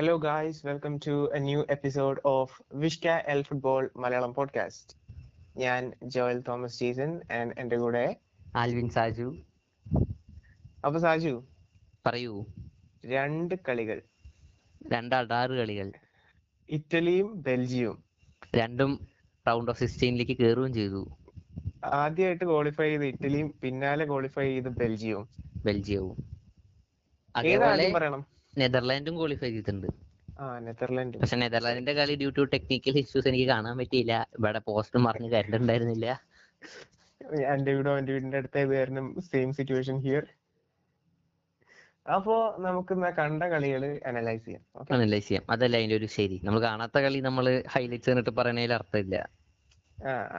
Hello, guys. Welcome to a new episode of Vishka എൽ football Malayalam podcast ഞാൻ Joel Thomas Jeesan and എന്റെ കൂടെ ആൽവിൻ സാജു. അപ്പൊ സാജു പറയൂ. രണ്ട് കളികൾ. രണ്ട് അടാറ് കളികൾ. ഇറ്റലിയും ബെൽജിയവും. രണ്ടും റൗണ്ട് ഓഫ് സിക്സ്റ്റീനിലേക്ക് കയറുകയും ചെയ്തു. ആദ്യമായിട്ട് ക്വാളിഫൈ ചെയ്ത് ഇറ്റലിയും പിന്നാലെ ക്വാളിഫൈ ചെയ്ത് ബെൽജിയവും. ബെൽജിയവും. ഏത് ആദ്യം പറയണം? നെതർലാൻഡും ക്വാളിഫൈ ചെയ്തിട്ടുണ്ട്. പക്ഷെ നെതർലാൻഡിന്റെ കളി ഡ്യൂ ടു ടെക്നിക്കൽ ഇഷ്യൂസ് എനിക്ക് കാണാൻ പറ്റിയില്ല. ഇവിടെ പോസ്റ്റ് മറിഞ്ഞ് കരണ്ട് ഉണ്ടായിരുന്നില്ല. എന്റെ വീടും എന്റെ വീടിന്റെ അടുത്തായത് കാരണം സെയിം സിറ്റുവേഷൻ ഹിയർ അപ്പോ നമുക്ക് കണ്ട കളികൾ അനലൈസ് ചെയ്യാം. അനലൈസ് ചെയ്യാം. അതല്ല അതിന്റെ ഒരു ശരി. നമ്മൾ കാണാത്ത കളി നമ്മൾ ഹൈലൈറ്റ്സ് എന്നിട്ട് പറയണതിൽ അർത്ഥമില്ല.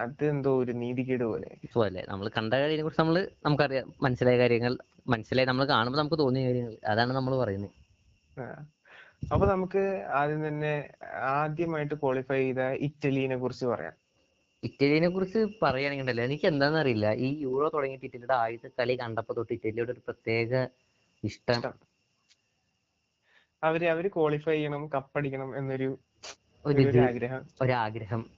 അത് എന്തോ ഒരു നീതികേട് പോലെ. പോലെ നമ്മൾ കണ്ട കളിയെ കുറിച്ച് നമ്മൾ നമുക്കറിയാം. മനസ്സിലായ കാര്യങ്ങൾ മനസ്സിലായി നമ്മൾ കാണുമ്പോൾ നമുക്ക് തോന്നിയ കാര്യങ്ങൾ. അതാണ് നമ്മൾ പറയുന്നത്. അപ്പൊ നമുക്ക് ആദ്യം തന്നെ ആദ്യമായിട്ട് ക്വാളിഫൈ ചെയ്ത ഇറ്റലിനെ കുറിച്ച് പറയാം. ഇറ്റലിനെ കുറിച്ച് പറയുകയാണെങ്കിണ്ടല്ലോ എനിക്ക് എന്താണെന്ന് അറിയില്ല ഈ യൂറോ തുടങ്ങിയിട്ട് ഇറ്റലിയുടെ ആദ്യത്തെ കളി കണ്ടപ്പോൾ തൊട്ട് ഇറ്റലിയുടെ ഒരു പ്രത്യേക ഇഷ്ടം. അവർ അവർ ക്വാളിഫൈ ചെയ്യണം കപ്പടിക്കണം എന്നൊരു ഒരു ഒരു ആഗ്രഹം ഒരാഗ്രഹം.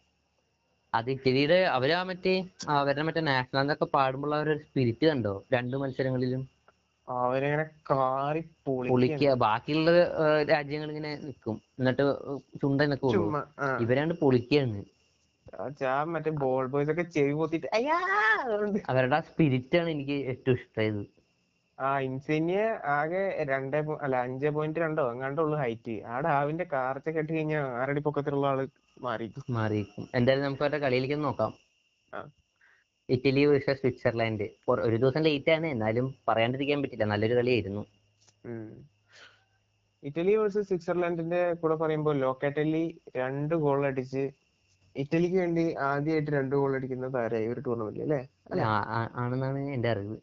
അത് ഇറ്റലിയുടെ അവരാ മറ്റേ അവരുടെ മറ്റേ നാഷണൽ എന്നൊക്കെ പാടുമ്പോൾ അവരുടെ സ്പിരിറ്റ് കണ്ടോ? രണ്ട് മത്സരങ്ങളിലും. അവരിങ്ങനെ കാറി. പൊളിക്കുക. ബാക്കിയുള്ള രാജ്യങ്ങൾ ഇങ്ങനെ നിൽക്കും എന്നിട്ട് ചുണ്ട നിൽക്കും. ഇവരാണ്ട് പൊളിക്കുകയാണ്. ആ മറ്റേ ബോൾ ബോയ്സ് ഒക്കെ ചെവി പൊത്തിട്ട് അയ്യാ! അവരുടെ ആ സ്പിരിറ്റ് ആണ് എനിക്ക് ഏറ്റവും ഇഷ്ടമായത്. ആ ഇൻസിനിയ ആകെ രണ്ടേ അല്ല അഞ്ചേ പോയിന്റ് രണ്ടോ എങ്ങാണ്ടോ ഉള്ളു ഹൈറ്റ് ആ ഡാവിന്റെ കാർച്ച കെട്ടി കഴിഞ്ഞാൽ ആറടി പൊക്കത്തിലുള്ള ആൾ മാറിയിരിക്കും. മാറിയിരിക്കും. എന്തായാലും നമുക്ക് അവരുടെ കളിയിലേക്ക് നോക്കാം. ആ. Italy versus Switzerland. ഒരു ദിവസം ലേറ്റ് ആണ്. എന്നാലും പറയാണ്ടിരിക്കാൻ പറ്റില്ല. നല്ലൊരു കളിയായിരുന്നു. ഇറ്റലി വേഴ്സസ് സ്വിറ്റ്സർലാൻഡിന്റെ കൂടെ പറയുമ്പോൾ ലോക്കാറ്റലി രണ്ട് ഗോൾ അടിച്ച് ഇറ്റലിക്ക് വേണ്ടി ആദ്യമായിട്ട് രണ്ട് ഗോൾ അടിക്കുന്ന താരമായി ഒരു ടൂർണമെന്റ് അല്ലേ? ആണെന്നാണ് എന്റെ അറിവ്.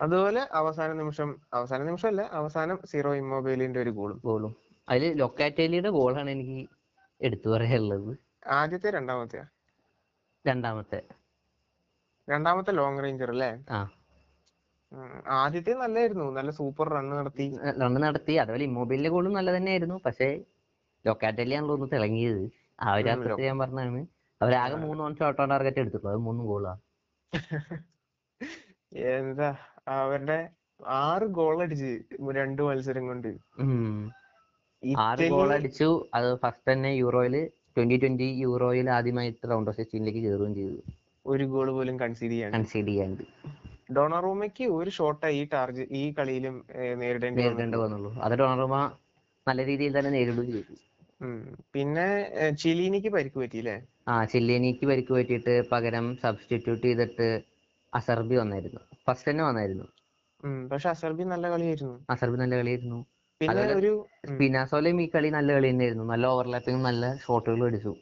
അതുപോലെ അവസാന നിമിഷം അവസാന നിമിഷം അല്ല അവസാനം സീറോ ഇമ്മൊബൈലിന്റെ ഒരു ഗോളും ഗോളും അതിൽ ലൊക്കാറ്റലിയുടെ ഗോളാണ് എനിക്ക് എടുത്തു പറയാനുള്ളത്. ആദ്യത്തെ രണ്ടാമത്തെ രണ്ടാമത്തെ. രണ്ടാമത്തെ ലോങ് റേഞ്ചർ അല്ലേ. ആദ്യത്തെ നല്ലായിരുന്നു. നല്ല സൂപ്പർ റൺ നടത്തി. റൺ നടത്തി. അതുപോലെ ഇമ്മൊബൈലിന്റെ ഗോളും നല്ല തന്നെയായിരുന്നു. പക്ഷേ ലൊക്കാറ്റലിയാണല്ലോ ഒന്ന് തിളങ്ങിയത്. ആ ഒരു അർത്ഥത്തിൽ ഞാൻ പറഞ്ഞാണ് അവരാകെ മൂന്ന് ഓൺ ഷോട്ട് ഓൺ ടാർഗറ്റ് എടുത്തിട്ടുള്ളത് അത് മൂന്നും ഗോളാ എന്താ? അവരുടെ ആറ് ഗോൾ അടിച്ച് രണ്ട് മത്സരം കൊണ്ട്. ആറ് ഗോൾ അടിച്ചു. അത് ഫസ്റ്റ് തന്നെ യൂറോയിൽ ട്വന്റി ട്വന്റി യൂറോയിൽ ആദ്യമായിട്ട് റൗണ്ട് ഓഫ് സിക്സ്റ്റീനിലേക്ക് കയറുകയും ചെയ്തു. ഒരു ഗോൾ പോലും കൺസീഡ് ചെയ്യാൻ കൺസീഡ് ചെയ്യാണ്ട്. ഡൊണറൂമയ്ക്ക് ഒരു ഷോട്ടാ ഈ ടാർജ് ഈ കളിയിലും നേരിടേണ്ടി വന്നുള്ളൂ. അത് ഡോണറുമ നല്ല രീതിയിൽ തന്നെ നേരിടുകയും ചെയ്തു. പിന്നെ ചിലിനിക്ക് പരിക്ക് പറ്റിയില്ലേ? ആ ചില്ലേനിക്ക് പരിക്ക് പറ്റിയിട്ട് പകരം സബ്സ്റ്റിറ്റ്യൂട്ട് ചെയ്തിട്ട് അസർബി വന്നായിരുന്നു. ഫസ്റ്റ് തന്നെ വന്നായിരുന്നു. പക്ഷെ അസർബി നല്ല കളിയായിരുന്നു. അസർബി നല്ല കളിയായിരുന്നു. പിന്നെ ഒരു സ്പിനാസോലയും ഈ കളി നല്ല കളി തന്നെയായിരുന്നു. നല്ല ഓവർലാപ്പിംഗ് നല്ല ഷോട്ടുകളും അടിച്ചു.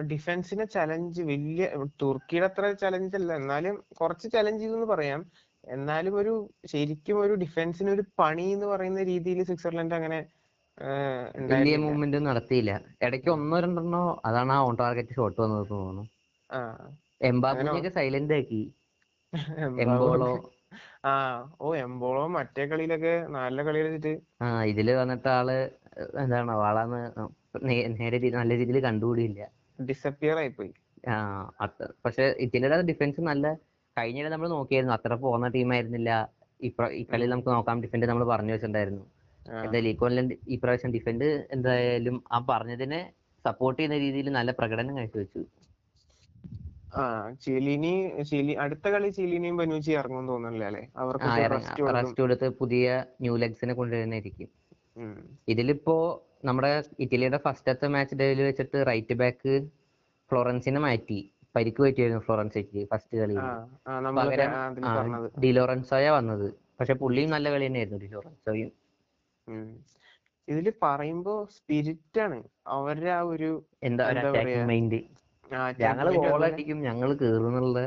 ഡിഫൻസിനെ ചലഞ്ച് വലിയ തുർക്കിയുടെ അത്ര ചലഞ്ച് അല്ല. എന്നാലും കുറച്ച് ചലഞ്ച് ചെയ്തു എന്ന് പറയാം. എന്നാലും ഒരു ശരിക്കും ഒരു ഡിഫൻസിന് ഒരു പണി എന്ന് പറയുന്ന രീതിയിൽ സ്വിറ്റ്സർലൻഡ് അങ്ങനെ വലിയ. മൂവ്മെന്റ് നടത്തിയില്ല. ഇടയ്ക്ക് ഒന്നോ രണ്ടെണ്ണോ അതാണ് ആ ഓൺ ടാർഗറ്റ് ഷോട്ട് വന്നത് തോന്നുന്നു. എംബാബുനെയൊക്കെ സൈലന്റ് ആക്കി. എംബോളോ. ആ ഓ എംബോളോ മറ്റേ കളിയിലൊക്കെ നല്ല കളി കളിച്ചിട്ട് ആ ഇതിൽ വന്നിട്ട് ആൾ എന്താണ് ആളാന്ന് നേ- നേരെ നല്ല രീതിയിൽ കണ്ടുകൂടിയില്ല. ഡിസപ്പിയർ ആയിപ്പോയി. ആ പക്ഷെ ഇറ്റലിയുടെ ഡിഫൻസ് നല്ല കഴിഞ്ഞ നമ്മൾ നോക്കിയായിരുന്നു. അത്ര പോകുന്ന ടീമായിരുന്നില്ല ഇപ്ര ഈ കളി നമുക്ക് നോക്കാം. ഡിഫൻഡ് നമ്മൾ പറഞ്ഞു വെച്ചിട്ടുണ്ടായിരുന്നു. എന്താ എന്തായാലും ഇക്കൊല്ലം ഈ പ്രാവശ്യം ഡിഫൻഡ് എന്തായാലും ആ പറഞ്ഞതിനെ സപ്പോർട്ട് ചെയ്യുന്ന രീതിയിൽ നല്ല പ്രകടനം കാഴ്ചവെച്ചു. ആ ചിലിനി ചിലി അടുത്ത കളി ചിലിനിയും ബനൂച്ചി ഇറങ്ങും തോന്നുന്നില്ല അല്ലെ? അവർക്ക് റെസ്റ്റ് കൊടുത്ത് പുതിയ ന്യൂ ലെഗ്സിനെ കൊണ്ടുവരുന്നതായിരിക്കും. ഇതിലിപ്പോ നമ്മുടെ ഇറ്റലിയുടെ ഫസ്റ്റത്തെ മാച്ച് ഡേയിൽ വെച്ചിട്ട് റൈറ്റ് ബാക്ക് ഫ്ലോറൻസിനെ മാറ്റി. പരിക്ക് പറ്റിയായിരുന്നു ഫ്ലോറൻസിക്ക് ഫസ്റ്റ് കളി. പകരം ഡിലോറൻസോയ വന്നത്. പക്ഷെ പുള്ളിയും നല്ല കളി തന്നെയായിരുന്നു ഡിലോറൻസോയും. ഇതിൽ പറയുമ്പോ സ്പിരിറ്റ് ആണ്. അവരുടെ ആ ഒരു എന്താ മൈൻഡ് ഞങ്ങൾ ഗോൾ അടിക്കും ഞങ്ങൾ കേറുന്നുള്ള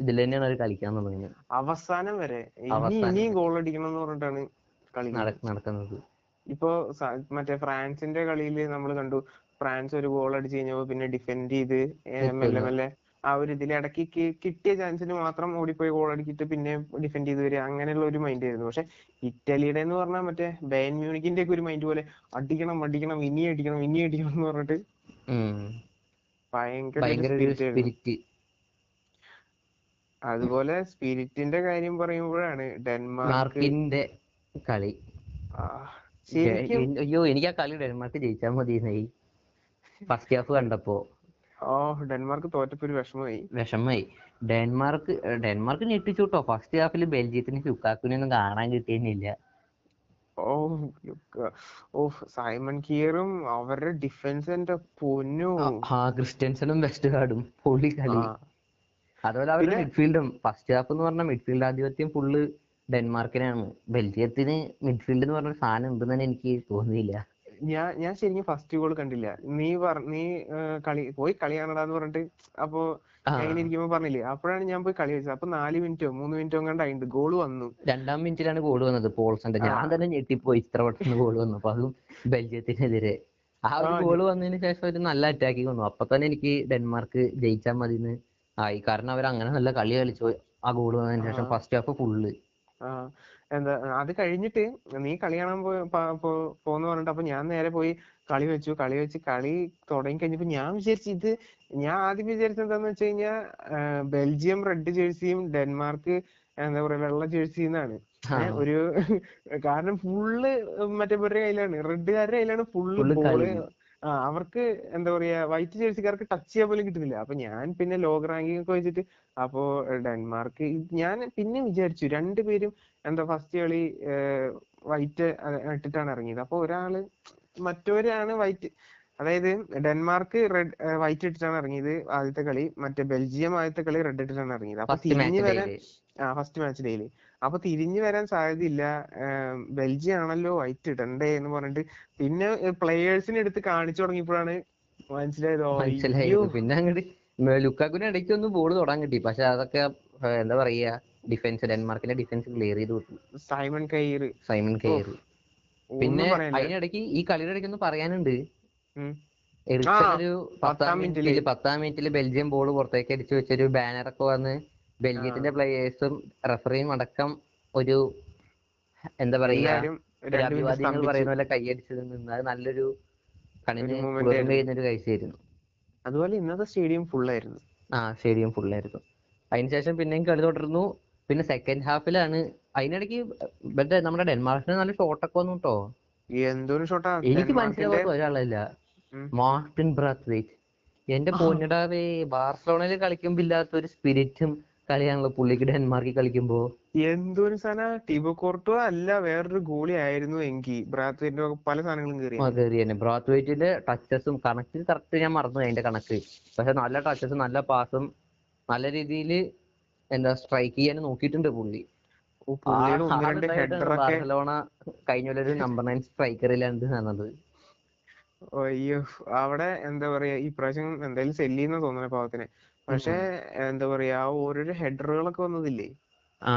ഇതിൽ തന്നെയാണ് അവർ കളിക്കാൻ തുടങ്ങിയത് അവസാനം വരെ. ഇനി ഇനിയും ഗോൾ അടിക്കണം എന്ന് പറഞ്ഞിട്ടാണ് നട- നടക്കുന്നത്. ഇപ്പോ മറ്റേ ഫ്രാൻസിന്റെ കളിയിൽ നമ്മൾ കണ്ടു. ഫ്രാൻസ് ഒരു ഗോൾ അടിച്ചു കഴിഞ്ഞപ്പോ പിന്നെ ഡിഫെൻഡ് ചെയ്ത് മെല്ലെ. മെല്ലെ ആ ഒരു ഇതിൽ ഇടയ്ക്ക് കിട്ടിയ ചാൻസിന് മാത്രം ഓടിപ്പോയി ഗോൾ അടിച്ചിട്ട് പിന്നെ ഡിഫെൻഡ് ചെയ്ത് വരിക. അങ്ങനെയുള്ള ഒരു മൈൻഡ് ആയിരുന്നു. പക്ഷെ ഇറ്റലിയുടെ എന്ന് പറഞ്ഞാൽ മറ്റേ ബയൻ മ്യൂണിക്കിന്റെ ഒക്കെ ഒരു മൈൻഡ് പോലെ അടിക്കണം അടിക്കണം ഇനി അടിക്കണം ഇനി അടിക്കണം എന്ന് പറഞ്ഞിട്ട് ഭയങ്കര അതുപോലെ സ്പിരിറ്റിന്റെ കാര്യം പറയുമ്പോഴാണ് ഡെൻമാർക്ക് മാർക്കിന്റെ കളി. അയ്യോ എനിക്ക് ആ കളി ഡെൻമാർക്ക് ജയിച്ചാൽ മതി ഫസ്റ്റ് ഹാഫ് കണ്ടപ്പോ. ഓ ഡെൻമാർക്ക് തോറ്റപ്പോ ഒരു വിഷമമായി. വിഷമായി ഡെൻമാർക്ക് ഡെൻമാർക്ക് ഞെട്ടിച്ചു കേട്ടോ ഫസ്റ്റ് ഹാഫിൽ ബെൽജിയത്തിന് ചുക്കാക്കുനെ ഒന്നും കാണാൻ കിട്ടിയിരുന്നില്ല. ഓ ഓ സൈമൺ കിയറും അവരുടെ ഡിഫൻസ് എന്റെ പൊന്നു. ആ ക്രിസ്ത്യൻസനും വെസ്റ്റ് ഗാർഡും പൊളി കളി. അതുപോലെ അവരുടെ മിഡ്ഫീൽഡും ഫസ്റ്റ് ഹാഫ് എന്ന് പറഞ്ഞാൽ മിഡ്ഫീൽഡ് ആധിപത്യം ഫുള്ള് ഡെൻമാർക്കിനാണ്. ബെൽജിയത്തിന് മിഡ്ഫീൽഡ് എന്ന് പറഞ്ഞ സാധനം ഉണ്ടെന്ന് തന്നെ എനിക്ക് തോന്നിയില്ല. ഞാൻ ഞാൻ ശരിക്കും ഫസ്റ്റ് ഗോൾ കണ്ടില്ല. നീ പറ നീ കളി പോയി കളി കാണടാന്ന് പറഞ്ഞിട്ട് അപ്പോ അങ്ങനെ ഇരിക്കുമ്പോ പറഞ്ഞില്ലേ? അപ്പോഴാണ് ഞാൻ പോയി കളി വെച്ചത്. അപ്പൊ നാല് മിനിറ്റോ മൂന്ന് മിനിറ്റോ കണ്ട് അതിന് ഗോൾ വന്നു. രണ്ടാം മിനിറ്റിലാണ് ഗോൾ വന്നത് പോൾസന്റെ ഞാൻ. തന്നെ ഞെട്ടിപ്പോയി ഇത്ര പെട്ടെന്ന് ഗോൾ വന്നു അപ്പൊ അതും ബെൽജിയത്തിനെതിരെ. ആ ഒരു ഗോൾ വന്നതിന് ശേഷം ഒരു നല്ല അറ്റാക്കി വന്നു. അപ്പൊ തന്നെ എനിക്ക് ഡെൻമാർക്ക് ജയിച്ചാൽ മതിന്ന് ആയി. കാരണം അവർ അങ്ങനെ നല്ല കളി കളിച്ചു. ആ ഗോൾ വന്നതിന് ശേഷം ഫസ്റ്റ് ഹാഫ് ഫുള്ള് ആ എന്താ അത് കഴിഞ്ഞിട്ട് നീ കളി കാണാൻ പ- പോ- പോന്ന് പറഞ്ഞിട്ട് അപ്പൊ ഞാൻ നേരെ പോയി കളി വെച്ചു കളി വെച്ച് കളി തുടങ്ങി കഴിഞ്ഞപ്പോ ഞാൻ വിചാരിച്ചു ഇത് ഞാൻ ആദ്യം വിചാരിച്ചത് എന്താന്ന് വെച്ച് കഴിഞ്ഞാ ബെൽജിയം റെഡ് ജേഴ്സിയും ഡെൻമാർക്ക് എന്താ പറയാ വെള്ള ജേഴ്സിന്നാണ്. ഒരു കാരണം ഫുള്ള് മറ്റേ ഇവരുടെ കയ്യിലാണ് റെഡ്കാരുടെ കയ്യിലാണ് ഫുള്ള് ബോൾ. ആ അവർക്ക് എന്താ പറയാ വൈറ്റ് ജേഴ്സിക്കാർക്ക് ടച്ച് ചെയ്യാൻ പോലും കിട്ടുന്നില്ല. അപ്പൊ ഞാൻ പിന്നെ ലോക റാങ്കിങ് ഒക്കെ വെച്ചിട്ട് അപ്പോ ഡെൻമാർക്ക് ഞാൻ പിന്നെ വിചാരിച്ചു രണ്ടുപേരും എന്താ ഫസ്റ്റ് കളി വൈറ്റ് ഇട്ടിട്ടാണ് ഇറങ്ങിയത്. അപ്പൊ ഒരാൾ മറ്റൊരാണ് വൈറ്റ് അതായത് ഡെൻമാർക്ക് റെഡ് വൈറ്റ് ഇട്ടിട്ടാണ് ഇറങ്ങിയത് ആദ്യത്തെ കളി. മറ്റേ ബെൽജിയം ആദ്യത്തെ കളി റെഡ് ഇട്ടിട്ടാണ് ഇറങ്ങിയത്. അപ്പൊ തിരിഞ്ഞു വരാൻ ആ ഫസ്റ്റ് മാച്ച് ഡേയിൽ അപ്പൊ തിരിഞ്ഞു വരാൻ സാധ്യതയില്ല. ബെൽജിയം ആണല്ലോ വൈറ്റ് ഇടണ്ടേ എന്ന് പറഞ്ഞിട്ട്. പിന്നെ പ്ലേയേഴ്സിനെ എടുത്ത് കാണിച്ചു തുടങ്ങിയപ്പോഴാണ് മനസ്സിലായത് ഓ, പിന്നെ അങ്ങോട്ട് ലുക്കാക്കുന് ഇടയ്ക്ക് ഒന്ന് ബോൾ തൊടാൻ കിട്ടി. പക്ഷെ അതൊക്കെ എന്താ പറയാ ഡിഫൻസ് ഡെൻമാർക്കിന്റെ ഡിഫൻസ് ക്ലിയർ ചെയ്ത് വിട്ടു സൈമൺ കൈർ സൈമൺ കൈർ പിന്നെ അതിനിടയ്ക്ക് ഈ കളിയുടെ ഇടയ്ക്ക് ഒന്ന് പറയാനുണ്ട്. ഒരു പത്താം മിനിറ്റിൽ. പത്താം മിനിറ്റിൽ ബെൽജിയം ബോൾ പുറത്തേക്ക് അടിച്ചു വെച്ചൊരു ബാനർ ഒക്കെ വന്ന് ബെൽജിയത്തിന്റെ പ്ലേയേഴ്സും റഫറിയും അടക്കം ഒരു എന്താ പറയാ സ്തംഭിച്ചു. പറയുന്ന പോലെ കൈയടിച്ചതിൽ നിന്ന് അത് നല്ലൊരു കണിന് ഒരു കാഴ്ചയായിരുന്നു അതുപോലെ ഇന്നത്തെ സ്റ്റേഡിയം ഫുൾ ആയിരുന്നു. ആ സ്റ്റേഡിയം ഫുള്ളായിരുന്നു അതിനുശേഷം പിന്നെയും കളി തുടർന്നു. പിന്നെ സെക്കൻഡ് ഹാഫിലാണ് അതിനിടയ്ക്ക് മറ്റേ നമ്മുടെ ഡെൻമാർക്കിന് നല്ല ഷോട്ടൊക്കെ വന്നു കേട്ടോ എന്തോരം ഷോട്ടാ എനിക്ക് മനസ്സിലാവാത്ത ഒരാളല്ല. മാർട്ടിൻ ബ്രാത്ത്വൈറ്റ് എന്റെ പൊന്നിടാവേ ബാർസലോണയിൽ കളിക്കുമ്പോ ഇല്ലാത്ത ഒരു സ്പിരിറ്റും കളിയാണല്ലോ പുള്ളിക്ക് ഡെൻമാർക്കിൽ കളിക്കുമ്പോ. എന്തൊരു സാധന ടിബോ കോർട്ടോ അല്ല വേറൊരു ഗോളി ആയിരുന്നു എങ്കിൽ പല സാധനങ്ങളും കയറി കയറി തന്നെ. ബ്രാത്വേറ്റിന്റെ ടച്ചസും കണക്ക് കറക്റ്റ് ഞാൻ മറന്നു അതിന്റെ കണക്ക്. പക്ഷെ നല്ല ടച്ചസും നല്ല പാസും നല്ല രീതിയിൽ എന്താ സ്ട്രൈക്ക് ചെയ്യാൻ നോക്കിയിട്ടുണ്ട് പുള്ളി. ബാർസലോണ കഴിഞ്ഞ ഒരു നമ്പർ നയൻ സ്ട്രൈക്കറിലാണ് നടന്നത് അയ്യോ അവിടെ എന്താ പറയാ ഈ പ്രാവശ്യം എന്തായാലും സെല്ലിന്ന് തോന്നുന്നു പാവത്തിന്. പക്ഷെ എന്താ പറയാ ആ ഓരോരോ ഹെഡറുകളൊക്കെ വന്നതില്ലേ? ആ.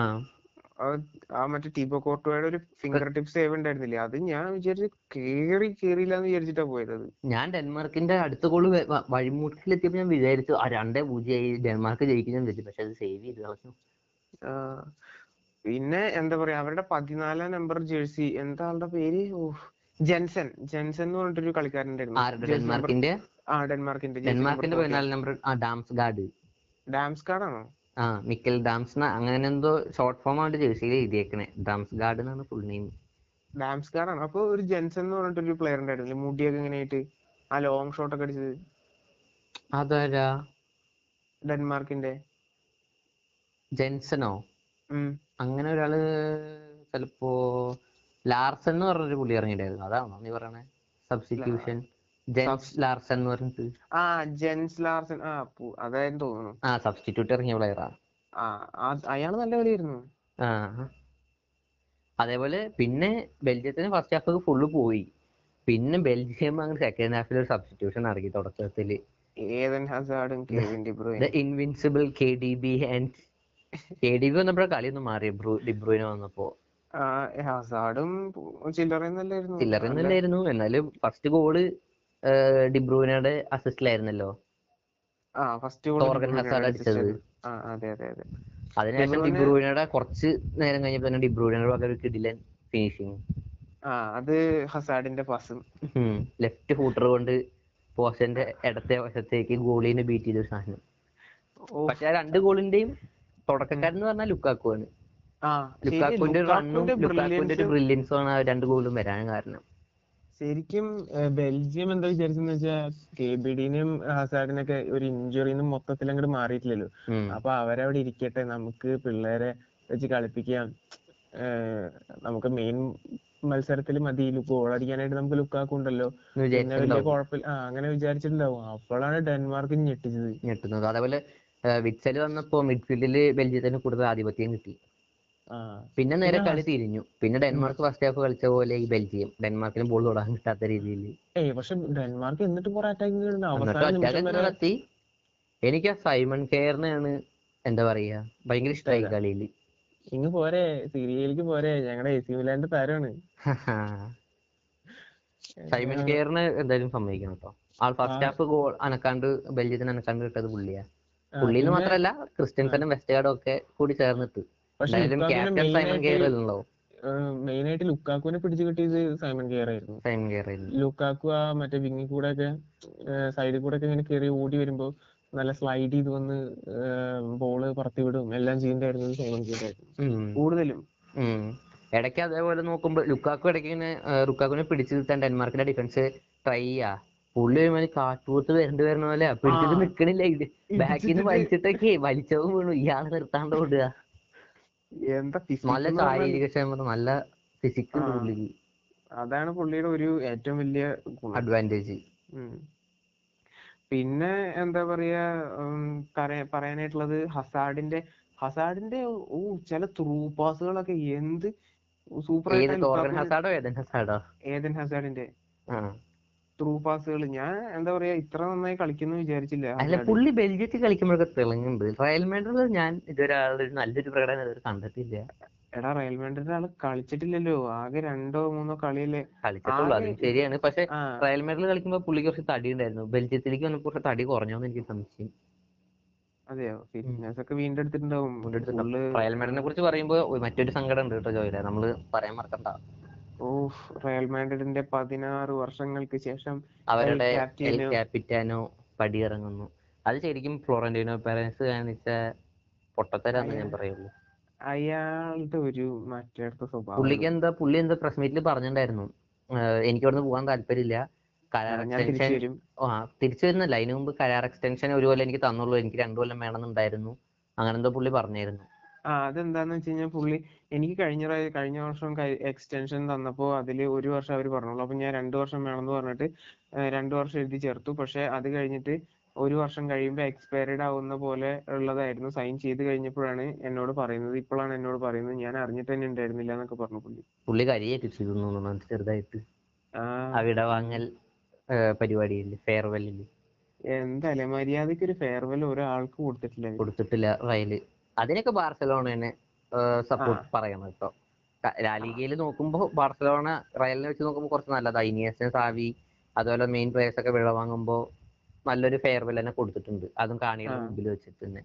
മറ്റേ ടീബോ കോർട്ടോയുടെ ഒരു ഫിംഗർ ടിപ്പ് സേവ് ഉണ്ടായിരുന്നില്ലേ? അത് ഞാൻ വിചാരിച്ചു കേറി കേറിയില്ല എന്ന് വിചാരിച്ചിട്ടാ പോയത്. ഞാൻ ഡെൻമാർക്കിന്റെ അടുത്ത ഗോൾ വഴിമുട്ടിലെത്തിയപ്പോ ഞാൻ വിചാരിച്ചു ആ രണ്ടേ പൂജ്യമായി ഡെൻമാർക്ക് ജയിക്കും ഞാൻ വിചാരിച്ചു പക്ഷെ അത് സേവ് ചെയ്ത് കളഞ്ഞു പിന്നെ എന്താ പറയാ അവരുടെ പതിനാലാം നമ്പർ ജേഴ്സി എന്താ ആളുടെ പേര്? ഓ ജെൻസൺ. ജെൻസൺ എന്ന് പറഞ്ഞിട്ടൊരു കളിക്കാരൻ ഉണ്ടായിരുന്നു ഡെൻമാർക്കിന്റെ? ആ ഡെൻമാർക്കിന്റെ. ഡെൻമാർക്കിന്റെ 40. പതിനാല് നമ്പർ ആ ഡാംസ് ഗാർഡ് ഡാംസ് ഗാർഡ് ആണോ ആ മിക്കൽ ഡാംസ് അങ്ങനെ എന്തോ ഷോർട്ട് ഫോം ആണ് ജേഴ്സിയിൽ എഴുതിയേക്കണേ. ഡാംസ് ഗാർഡ് എന്നാണ് ഫുൾ നെയിം ഡാംസ് ഗാർഡ് ആണോ അപ്പൊ ഒരു ജെൻസൺ എന്ന് പറഞ്ഞിട്ടൊരു പ്ലെയർ ഉണ്ടായിരുന്നില്ലേ? മുടിയൊക്കെ ഇങ്ങനെ ആയിട്ട് ആ ലോങ് ഷോട്ട് ഒക്കെ അടിച്ചത്. അതാരാ? ഡെൻമാർക്കിന്റെ. ജെൻസനോ ഉം. അങ്ങനെ ഒരാൾ ചിലപ്പോ ലാർസൺ എന്ന് പറഞ്ഞൊരു പുള്ളി ഇറങ്ങിയിട്ടായിരുന്നു അതാണോ നീ പറയണേ? സബ്സ്റ്റിറ്റ്യൂഷൻ ജെൻസ് ലാർസൺ എന്ന് പറഞ്ഞിട്ട്. ആ ജെൻസ് ലാർസൺ ആ അതായിരുന്നു തോന്നുന്നു. ആ സബ്സ്റ്റിറ്റ്യൂട്ട് ഇറങ്ങിയ പ്ലെയറാ ആ. അയാൾ നല്ല കളിയായിരുന്നു. ആ. അതേപോലെ പിന്നെ ബെൽജിയത്തിന് ഫസ്റ്റ് ഹാഫ് ഫുള്ള് പോയി. പിന്നെ ബെൽജിയം അങ്ങനെ സെക്കൻഡ് ഹാഫിൽ ഒരു സബ്സ്റ്റിറ്റ്യൂഷൻ ഇറങ്ങി തുടക്കത്തിൽ Eden ഹസാർഡും invincible K D B and K D B വന്നപ്പോഴാണ് കളി ഒന്ന് മാറി ഡിബ്രൂയിന് വന്നപ്പോ. ഹസാർഡും ചില്ലറയൊന്നല്ലായിരുന്നു എന്നാലും ഫസ്റ്റ് ഗോൾ ഡിബ്രൂനയുടെ അസിസ്റ്റിലായിരുന്നല്ലോ ആ ഫസ്റ്റ് ഗോൾ ടോർഗൻ ഹസാർഡ് അടിച്ചത്. ആ അതെ അതെ അതെ. അതിനുശേഷം ഡിബ്രൂനയുടെ കുറച്ച് നേരം കഴിഞ്ഞപ്പോ തന്നെ ഡിബ്രൂയിനയുടെ പകരം കിടിലൻ ഫിനിഷിങ് ആ അത് ഹസാഡിന്റെ പാസും ലെഫ്റ്റ് ഫൂട്ടർ കൊണ്ട് പോസ്റ്റന്റെ ഇടത്തെ വശത്തേക്ക് ഗോളിനെ ബീറ്റ് ചെയ്ത ഒരു സാധനം. പക്ഷെ ആ രണ്ട് ഗോളിന്റെയും തുടക്കക്കാരൻ എന്ന് പറഞ്ഞാൽ ലുക്കാക്കു ആണ് ആ ശരി, ലുക്കാക്കുവിന്റെ റണ്ണും ലുക്കാക്കുവിന്റെ ലുക്കാക്കുവിന്റെ ഒരു brilliance- ബ്രില്യൻസും ആണ് രണ്ട് ഗോളും വരാൻ കാരണം. ശരിക്കും ബെൽജിയം എന്താ വിചാരിച്ചെന്ന് വെച്ചാൽ കെ ബി ഡിനും ഹസാഡിനൊക്കെ ഒരു ഇഞ്ചുറിന്നും മൊത്തത്തിൽ അങ്ങോട്ട് മാറിയിട്ടില്ലല്ലോ. അപ്പൊ അവരവിടെ ഇരിക്കട്ടെ നമുക്ക് പിള്ളേരെ വെച്ച് കളിപ്പിക്കാം. നമുക്ക് മെയിൻ മത്സരത്തിൽ മതി ഗോൾ അടിക്കാനായിട്ട് നമുക്ക് ലുക്കാക്കു ഉണ്ടല്ലോ. എന്ന് പിന്നെ വലിയ കുഴപ്പമില്ല. ആ അങ്ങനെ വിചാരിച്ചിട്ടുണ്ടാവും. അപ്പോഴാണ് ഡെൻമാർക്ക് ഞെട്ടിച്ചത്. ഞെട്ടുന്നത്. അതേപോലെ വിറ്റ്സൽ വന്നപ്പോ മിഡ്ഫീൽഡിൽ ബെൽജിയത്തിന് കൂടുതൽ ആധിപത്യം കിട്ടി. പിന്നെ നേരെ കളി തിരിഞ്ഞു. പിന്നെ ഡെൻമാർക്ക് ഫസ്റ്റ് ഹാഫ് കളിച്ച പോലെ ഈ ബെൽജിയം. ഡെൻമാർക്കിന് ബോൾ തൊടാൻ കിട്ടാത്ത രീതിയിൽ. പക്ഷെ ഡെൻമാർക്ക് എന്നിട്ട് നടത്തി. എനിക്ക് ആ സൈമൺ കെയറിനെയാണ് എന്താ പറയാ ഭയങ്കര ഇഷ്ടമായി. കളിയിൽ. ഇങ്ങ് പോരെ സീരിയയിലേക്ക് പോരെ. ഞങ്ങളുടെ എ സി മിലാന്റെ താരമാണ്. സൈമൺ കെയറിന് എന്തായാലും സമ്മതിക്കണം കേട്ടോ ആൾ ഫസ്റ്റ് ഹാഫ് ഗോൾ അനക്കാണ്ട് ബെൽജിയത്തിന് അനക്കാണ്ട് കിട്ടത് പുള്ളിയാ. പുള്ളിന്ന് മാത്രല്ല ക്രിസ്ത്യൻസനും വെസ്റ്റ്ഗാർഡും ഒക്കെ കൂടി ചേർന്നിട്ട്. പക്ഷെ അല്ലല്ലോ മെയിൻ ആയിട്ട് ലുക്കാക്കുവിനെ പിടിച്ചു കിട്ടിയത് സൈമൺ കെയർ ആയിരുന്നു. ലുക്കാക്കു ആ മറ്റേ വിങ്ങി കൂടെ ഒക്കെ സൈഡിൽ കൂടെ ഒക്കെ ഇങ്ങനെ കയറി ഓടി വരുമ്പോ നല്ല സ്ലൈഡ് ചെയ്ത് വന്ന് ബോൾ പറത്തി വിടും. എല്ലാം ചെയ്യുന്നതായിരുന്നു സൈമൺ കെയർ ആയിരുന്നു. കൂടുതലും. ഇടയ്ക്ക് അതേപോലെ നോക്കുമ്പോൾ ലുക്കാക്കു ഇടയ്ക്ക് ഇങ്ങനെ ലുക്കാക്കുവിനെ പിടിച്ചു നിർത്താൻ ഡെൻമാർക്കിന്റെ ഡിഫൻസ് ട്രൈ ചെയ്യാ. പുള്ളി ഒരുമാതിരി കാട്ടുപോത്ത് വരണ്ട് വരണ പോലെ പിടിച്ചിട്ട് നിക്കണില്ല ഇത്. ബാക്കിന്ന് നിന്ന് വലിച്ചിട്ടൊക്കെ വലിച്ചവും വീണു. ഇയാൾ നിർത്താണ്ട് ഓടുക. എന്താ നല്ല ശാരീരിക ക്ഷമത നല്ല. പുള്ളിക്ക് അതാണ് പുള്ളിയുടെ ഒരു ഏറ്റവും വലിയ അഡ്വാന്റേജ് പിന്നെ എന്താ പറയാ പറയാനായിട്ടുള്ളത് ഹസാഡിന്റെ ഹസാഡിന്റെ ഓ ചില ത്രൂ പാസുകളൊക്കെ എന്ത് സൂപ്പർ ഏതൻ ഹസാഡോ? ഏതൻ ഹസാഡിന്റെ? ത്രൂ പാസുകൾ ഞാൻ എന്താ പറയാ ഇത്ര നന്നായി കളിക്കുന്നു വിചാരിച്ചില്ല. അല്ല. പുള്ളി ബെൽജിയത്തിൽ കളിക്കുമ്പോഴൊക്കെ തിളങ്ങുന്നുണ്ട് റയൽ മാഡ്രിഡിൽ ഞാൻ ഇതുവരെ നല്ലൊരു പ്രകടനം ഇതുവരെ കണ്ടിട്ടില്ല. എടാ റയൽ മാഡ്രിഡ് ആൾ കളിച്ചിട്ടില്ലല്ലോ. ആകെ രണ്ടോ മൂന്നോ കളിയല്ലേ. കളിച്ചിട്ടുള്ളൂ അതും ശരിയാണ്. പക്ഷെ റയൽ മാഡ്രിഡിൽ കളിക്കുമ്പോ പുള്ളിക്ക് കുറച്ച് തടി ഉണ്ടായിരുന്നു. ബെൽജിയത്തിലേക്ക് വന്നപ്പോ കുറച്ച് തടി കുറഞ്ഞോന്ന് എനിക്ക് സംശയം. അതെയോ? ഫിറ്റ്നസ് ഒക്കെ വീണ്ടെടുത്തിട്ടുണ്ടാവും. റയൽ മാഡ്രിഡിനെ കുറിച്ച് പറയുമ്പോ മറ്റൊരു സങ്കടം ഉണ്ട് കേട്ടോ ജോയിലെ. നമ്മൾ പറയാൻ മറക്കണ്ട. ഓഫ് റയൽ മാഡ്രിഡിന്റെ പതിനാറ് വർഷങ്ങൾക്ക് ശേഷം അവരുടെ എൽ ക്യാപിറ്റാനോ പടിയിറങ്ങുന്നു. അത് ശരിക്കും ഫ്ലോറന്റീനോ പെരൻസ് കാണിച്ച പൊട്ടത്തരാന്ന് ഞാൻ പറയുള്ളൂ. അയാളുടെ ഒരു മറ്റേടുത്ത സ്വഭാവം പുള്ളിക്ക് എന്താ പുള്ളി എന്താ പ്രസ് മീറ്റിൽ പറഞ്ഞിട്ടുണ്ടായിരുന്നു. എനിക്ക് അവിടുന്ന് പോകാൻ താല്പര്യമില്ല. കരാർ തിരിച്ചു എക്സ്റ്റൻഷൻ ആ തിരിച്ചു വരുന്നില്ല. അതിനു മുമ്പ് കരാർ എക്സ്റ്റൻഷൻ ഒരു കൊല്ലം എനിക്ക് തന്നുള്ളൂ. എനിക്ക് രണ്ടു കൊല്ലം വേണമെന്നുണ്ടായിരുന്നു. അങ്ങനെന്തോ പുള്ളി പറഞ്ഞായിരുന്നു ആ അതെന്താന്ന് വെച്ച് കഴിഞ്ഞാൽ പുള്ളി എനിക്ക് കഴിഞ്ഞ കഴിഞ്ഞ വർഷം എക്സ്റ്റൻഷൻ തന്നപ്പോ അതിൽ ഒരു വർഷം അവർ പറഞ്ഞുള്ളൂ അപ്പൊ ഞാൻ രണ്ട് വർഷം വേണമെന്ന് പറഞ്ഞിട്ട് ഏഹ് രണ്ടു വർഷം എഴുതി ചേർത്തു. പക്ഷെ അത് കഴിഞ്ഞിട്ട് ഒരു വർഷം കഴിയുമ്പോ എക്സ്പയർഡ് ആവുന്ന പോലെ ഉള്ളതായിരുന്നു. സൈൻ ചെയ്ത് കഴിഞ്ഞപ്പോഴാണ് എന്നോട് പറയുന്നത്. ഇപ്പോഴാണ് എന്നോട് പറയുന്നത്. ഞാൻ അറിഞ്ഞിട്ട് തന്നെ ഉണ്ടായിരുന്നില്ല എന്നൊക്കെ പറഞ്ഞു പുള്ളി. പുള്ളി കരിയൊക്കെ ചെയ്തു തോന്നുന്നു ചെറുതായിട്ട്. ആ. അവിടെ വാങ്ങൽ ആഹ് പരിപാടിയില്ലേ ഫെയർവെല്ലിൽ എന്തായാലും മര്യാദയ്ക്ക് ഒരു ഫെയർവെൽ ഒരാൾക്ക് കൊടുത്തിട്ടില്ല. കൊടുത്തിട്ടില്ല റയൽ. അതിനൊക്കെ ബാർസലോണനെ സപ്പോർട്ട് ആ. പറയണം കേട്ടോ ലാലിഗയിൽ നോക്കുമ്പോൾ ബാർസലോണ റയലിനെ വെച്ച് നോക്കുമ്പോൾ കുറച്ച് നല്ലതാ. ഇനിയസ് സാവി അതുപോലെ മെയിൻ പ്ലേയേഴ്സ് ഒക്കെ വിടവാങ്ങുമ്പോ നല്ലൊരു ഫെയർവെൽ തന്നെ കൊടുത്തിട്ടുണ്ട്. അതും കാണിയുടെ ആ. മുമ്പിൽ വെച്ചിട്ട് തന്നെ.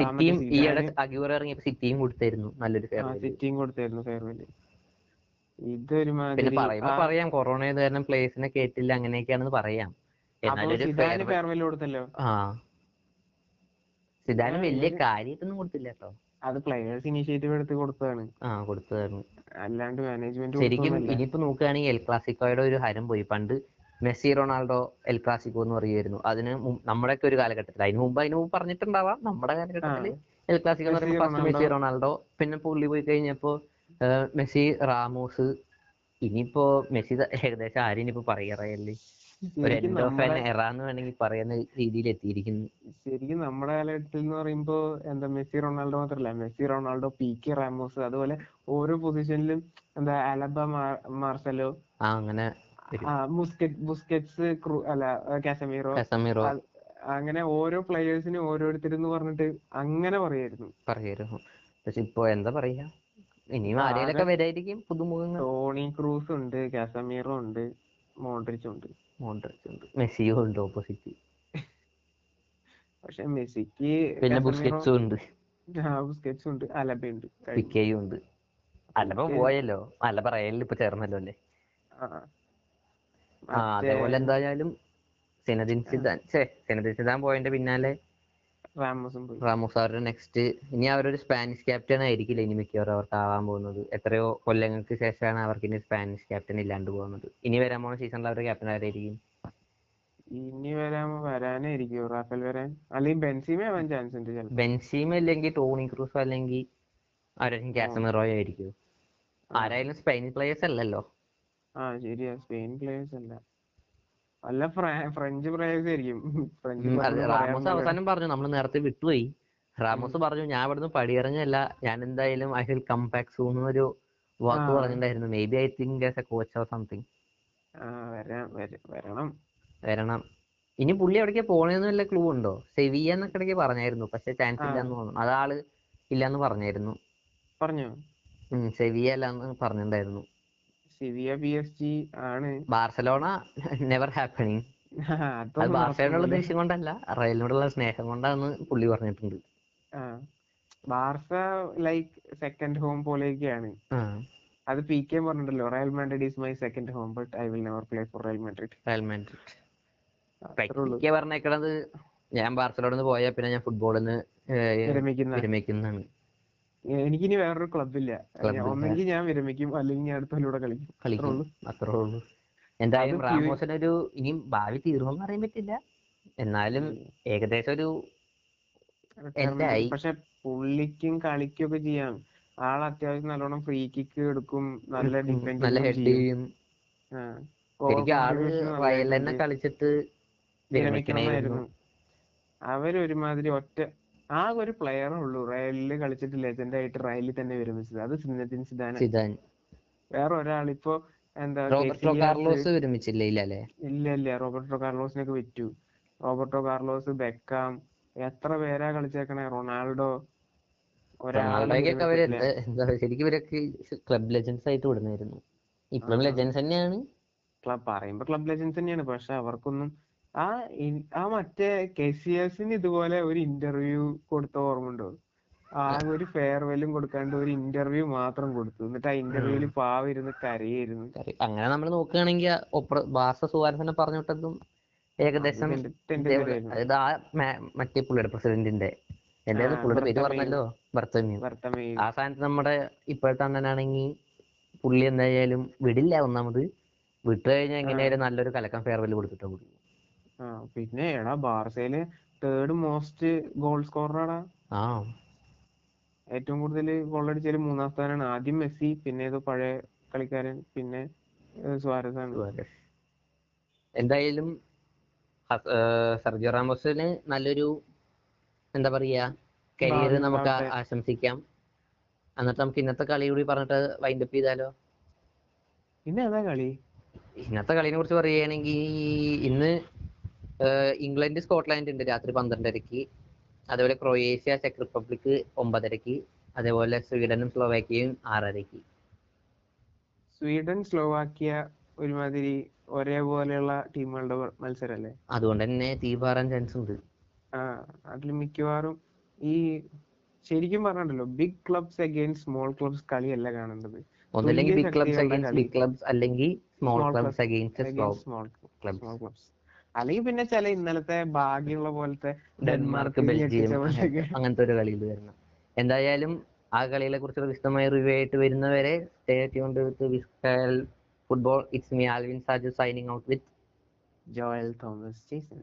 സിറ്റിയും ഈയിടെ അഗ്യൂർ ഇറങ്ങിയപ്പോ സിറ്റിയും കൊടുത്തായിരുന്നു നല്ലൊരു സിറ്റിയും കൊടുത്തായിരുന്നു ഫെയർവെൽ പിന്നെ ഇതൊരുമാതിരി പറയുമ്പോ പറയാം കൊറോണ കാരണം പ്ലേസിനെ കേട്ടില്ല അങ്ങനെയൊക്കെയാണെന്ന് പറയാം. എന്നാലൊരു ഫെയർവെൽ ഫെയർവെൽ കൊടുത്തല്ലോ? ആ. സിദാന് വലിയ കാര്യമായിട്ടൊന്നും കൊടുത്തില്ല കേട്ടോ അത് പ്ലെയേഴ്സ് ഇനിഷ്യേറ്റീവ് എടുത്ത് കൊടുത്തതാണ്. ആ കൊടുത്തതാണ്. അല്ലാണ്ട് മാനേജ്മെന്റ് ശരിക്കും ഇനിയിപ്പോ നോക്കുകയാണെങ്കിൽ എൽ ക്ലാസിക്കോയുടെ ഒരു ഹരം പോയി. പണ്ട് മെസ്സി റൊണാൾഡോ എൽ ക്ലാസിക്കോ എന്ന് പറയുമായിരുന്നു. അതിന് നമ്മുടെയൊക്കെ ഒരു കാലഘട്ടത്തിൽ. അതിന് മുമ്പ് അതിന് മുമ്പ് പറഞ്ഞിട്ടുണ്ടാവാം. നമ്മുടെ കാലഘട്ടത്തിൽ കാലഘട്ടത്തിൽ എൽ ക്ലാസിക്കോ എന്ന് പറയുമ്പോൾ ഫസ്റ്റ് മെസ്സി റൊണാൾഡോ. പിന്നെ പുള്ളി പോയി കഴിഞ്ഞപ്പോ മെസ്സി റാമോസ്. ഇനിയിപ്പോ മെസ്സി ഏകദേശം ആരും ഇനിയിപ്പോ പറയാറയല്ലേ? ഒരു ശരിക്കും എൻഡ് ഓഫ് ആൻ നമ്മുടെ എറ എന്ന് വേണമെങ്കിൽ പറയുന്ന രീതിയിൽ എത്തിയിരിക്കുന്നു. ശരിക്കും നമ്മുടെ കാലഘട്ടത്തിൽ എന്ന് പറയുമ്പോ എന്താ മെസ്സി റൊണാൾഡോ മാത്രമല്ല Messi Ronaldo P K Ramos അതുപോലെ ഓരോ പൊസിഷനിലും എന്താ അലബ മാർസലോ ആ അങ്ങനെ ബുസ്കറ്റ്സ് അല്ല കാസമീറോ കസമിറോ. അങ്ങനെ ഓരോ പ്ലെയേഴ്സിനും ഓരോരുത്തരെന്ന് പറഞ്ഞിട്ട് അങ്ങനെ പറയായിരുന്നു പറയായിരുന്നു പക്ഷെ ഇപ്പൊ എന്താ പറയാ ഇനിയും ആരെയൊക്കെ വരായിരിക്കും പുതുമുഖങ്ങൾ. ടോണി ക്രൂസ് ഉണ്ട് കാസമീറോ ഉണ്ട് മോഡ്രിച്ചും ഉണ്ട് ഉണ്ട് മെസ്സിയും ഉണ്ട് ഓപ്പോസിറ്റ് പക്ഷെ മെസ്സിക്ക് പിന്നെ ബുസ്കറ്റ്സും ഉണ്ട്. ബുസ്കറ്റ്സും ഉണ്ട്. അലബയുണ്ട്. പിക്കെയും ഉണ്ട്. അലബ പോയല്ലോ. അലബ റയലിൽ ഇപ്പൊ ചേർന്നല്ലോ അല്ലേ? അതേപോലെ എന്തായാലും സെനദിൻ സിദാൻ ഛേ സെനദിൻ സിദാൻ പോയതിന്റെ പിന്നാലെ റാമോസും പോയി. റാമോസ് അവരുടെ നെക്സ്റ്റ് ഇനി അവരൊരു സ്പാനിഷ് ക്യാപ്റ്റൻ ആയിരിക്കില്ല ഇനി മിക്കവാറും അവർക്ക് ആവാൻ പോകുന്നത്. എത്രയോ കൊല്ലങ്ങൾക്ക് ശേഷമാണ് അവർക്ക് ഇനി സ്പാനിഷ് ക്യാപ്റ്റൻ ഇല്ലാണ്ട് പോകുന്നത്. ഇനി വരാൻ പോകുന്ന സീസണിൽ അവരുടെ ക്യാപ്റ്റൻ ആരായിരിക്കും? ഇനി വരാൻ വരാനായിരിക്കും റാഫേൽ വരാൻ. അല്ലെങ്കിൽ ബെൻസീമ ആവാൻ ചാൻസ് ഉണ്ട് ബെൻസീമ അല്ലെങ്കിൽ ടോണി ക്രൂസ് അല്ലെങ്കിൽ ആരായിരിക്കും? കാസമിറോയോ ആയിരിക്കും. ആരായാലും സ്പെയിൻ പ്ലേയേഴ്സ് അല്ലല്ലോ. ആ ശരിയാ. സ്പെയിൻ പ്ലേയേഴ്സ് അല്ല. അല്ല ഫ്രാ- ഫ്രഞ്ച് പ്ലേയേഴ്സ് ആയിരിക്കും. ഫ്രഞ്ച് റാമോസ് അവസാനം പറഞ്ഞു നമ്മൾ നേരത്തെ വിട്ടുപോയി. റാമോസ് പറഞ്ഞു ഞാൻ ഇവിടുന്ന് പടിയിറങ്ങല്ല ഞാൻ എന്തായാലും I will come back soon ഒരു വാക്ക്. പറഞ്ഞിട്ടുണ്ടായിരുന്നു. Maybe I think as a coach or something വരണം. വരണം. ഇനി പുള്ളി എവിടേക്കാ പോണേന്ന് വല്ല ക്ലൂ ഉണ്ടോ? സെവിയ എന്നൊക്കെ ഇടയ്ക്ക് പറഞ്ഞായിരുന്നു. പക്ഷെ ചാൻസ്. ഇല്ലാന്ന് തോന്നുന്നു. അതാൾ ഇല്ലാന്ന് പറഞ്ഞായിരുന്നു. പറഞ്ഞു? സെവിയ അല്ലാന്ന് പറഞ്ഞിട്ടുണ്ടായിരുന്നു. സിവിയ പി എസ് ജി ആണ്. ബാർസലോണ നെവർ ഹാപ്പനിങ് അത് ബാർസയോടുള്ള ദേഷ്യം കൊണ്ടല്ല റയലിനോടുള്ള സ്നേഹം കൊണ്ടാണ് പുള്ളി പറഞ്ഞിട്ടുണ്ട്. ബാർസ ലൈക്ക് സെക്കൻഡ് ഹോം പോലെയൊക്കെയാണ്. അത് P K പറഞ്ഞിട്ടല്ലോ Real Madrid is my second home but I will never play for Real Madrid Real Madrid പറഞ്ഞേക്കണത് ഞാൻ ബാർസലോണിൽ നിന്ന് പോയാൽ പിന്നെ ഞാൻ ഫുട്ബോളിൽ നിന്ന് വിരമിക്കുന്നതാണ്. എനിക്കിനി വേറൊരു ക്ലബില്ല. ക്ലബ് ഇല്ല. ഒന്നെങ്കിൽ ഞാൻ വിരമിക്കും. അല്ലെങ്കിൽ ഞാൻ അടുത്തതിലൂടെ കളിക്കും. കളിക്കും. അത്രേ ഉള്ളൂ. എന്തായാലും റാമോസിനൊരു ഇനിയും ഭാവി തീർന്നു അറിയാൻ പറ്റില്ല. എന്നാലും ഏകദേശം ഒരു. പക്ഷെ പുള്ളിക്കും കളിക്കൊക്കെ ചെയ്യാം. ആൾ അത്യാവശ്യം നല്ലോണം ഫ്രീ കിക്ക് എടുക്കും. നല്ല നല്ല ഹെഡ് ചെയ്യും. ശരിക്കും Over ആൾ നന്നായിട്ടുണ്ട്. കളിച്ചിട്ട് അവരൊരുമാതിരി ഒറ്റ ആ ഒരു പ്ലെയറേ ഉള്ളൂ. റയലിൽ കളിച്ചിട്ട് ലെജൻഡ് ആയിട്ട് റയലിൽ തന്നെ വിരമിച്ചത് അത് സിനദിൻ സിദാൻ. വേറെ ഒരാൾ ഇപ്പോ എന്താ കാർലോസ് വിരമിച്ചില്ല ഇല്ല ഇല്ല റോബർട്ടോ കാർലോസിനൊക്കെ വിറ്റു. റോബർട്ടോ കാർലോസ് ബെക്കാം എത്ര പേരാ കളിച്ചേക്കണെ? റൊണാൾഡോ ശരിക്കും ഇവരൊക്കെ ക്ലബ് ലെജൻസ് ആയിട്ട് വിടുന്നായിരുന്നു ഇപ്പോഴും. ലെജൻസ് തന്നെയാണ്. ക്ലബ് പറയുമ്പോ ക്ലബ് ലെജൻസ് തന്നെയാണ്. പക്ഷെ അവർക്കൊന്നും ആ ആ മറ്റേ കെസിയസിന് ഇതുപോലെ ഒരു ഇന്റർവ്യൂ കൊടുത്ത ഓർമ്മയുണ്ടോ ആ ഒരു ഫെയർവെല്ലും കൊടുക്കാണ്ട് ഒരു ഇന്റർവ്യൂ മാത്രം കൊടുത്തു. എന്നിട്ട് ആ ഇന്റർവ്യൂവിൽ പാവം ഇരുന്ന് കരയായിരുന്നു. അങ്ങനെ നമ്മൾ നോക്കുകയാണെങ്കിൽ ബാസ സുവാരസനെ പറഞ്ഞു വിട്ടതും ഏകദേശം. അതായത് ആ മറ്റേ പുള്ളിയുടെ പ്രസിഡന്റിന്റെ ആ, പുള്ളിയുടെ പേര് പറഞ്ഞല്ലോ? ബർത്തമേയു. ആ സ്ഥാനത്ത് നമ്മുടെ ഇപ്പോഴത്തെ അണ്ണനാണെങ്കിൽ പുള്ളി എന്തായാലും വിടില്ല ഒന്നാമത്. വിട്ടു കഴിഞ്ഞാൽ എങ്ങനെയായാലും നല്ലൊരു കലക്കം ഫെയർവെൽ കൊടുത്തിട്ട് വിടും ആ പിന്നെ എടാ ബാർസയിൽ തേർഡ് മോസ്റ്റ് ഗോൾ സ്കോററാടാ ആ. ഏറ്റവും കൂടുതൽ ഗോൾ അടിച്ചതിൽ മൂന്നാം സ്ഥാനമാണ് ആദ്യം മെസ്സി പിന്നെ ഏതോ പഴയ കളിക്കാരൻ പിന്നെ സുവാരസ് ആണ്. എന്തായാലും ഏർ റാമോസിന് നല്ലൊരു എന്താ പറയാ കരിയർ നമുക്ക് ആശംസിക്കാം. എന്നിട്ട് നമുക്ക് ഇന്നത്തെ കളി കൂടി പറഞ്ഞിട്ട് വൈൻഡപ്പ് ചെയ്താലോ? പിന്നെ കളി? ഇന്നത്തെ കളിനെ കുറിച്ച് പറയുകയാണെങ്കിൽ ഇന്ന് ഇംഗ്ലണ്ട് സ്കോട്ട്ലാൻഡ് ഉണ്ട് രാത്രി പന്ത്രണ്ടരയ്ക്ക്. അതേപോലെ ക്രൊയേഷ്യ ചെക്ക് റിപ്പബ്ലിക് ഒമ്പതരയ്ക്ക്. അതേപോലെ സ്വീഡനും സ്ലോവാക്കിയയും ആറരയ്ക്ക്. സ്വീഡൻ സ്ലോവാക്യ ഒരുമാതിരി ഒരേപോലെയുള്ള ടീമുകളുടെ മത്സരല്ലേ? അതുകൊണ്ട് തന്നെ തീ പാറാൻ ചാൻസ് ഉണ്ട് ആ അതിൽ മിക്കവാറും ഈ ശരിക്കും പറഞ്ഞല്ലോ big clubs against small clubs കളിയല്ല കാണേണ്ടത് ഒന്നല്ലെങ്കിൽ big clubs against big clubs അല്ലെങ്കിൽ small clubs against small clubs അല്ലെങ്കിൽ പിന്നെ ചില ഇന്നലത്തെ ഭാഗ്യമുള്ള പോലത്തെ ഡെൻമാർക്ക് ബെൽജിയം അങ്ങനത്തെ ഒരു കളിയിൽ വരണം എന്തായാലും ആ കളികളെ കുറിച്ചുള്ള വിശദമായി റിവ്യൂ ആയിട്ട് വരുന്നവരെ stay tuned with whistle football it's me Alvin Saju signing out with Joel Thomas Jason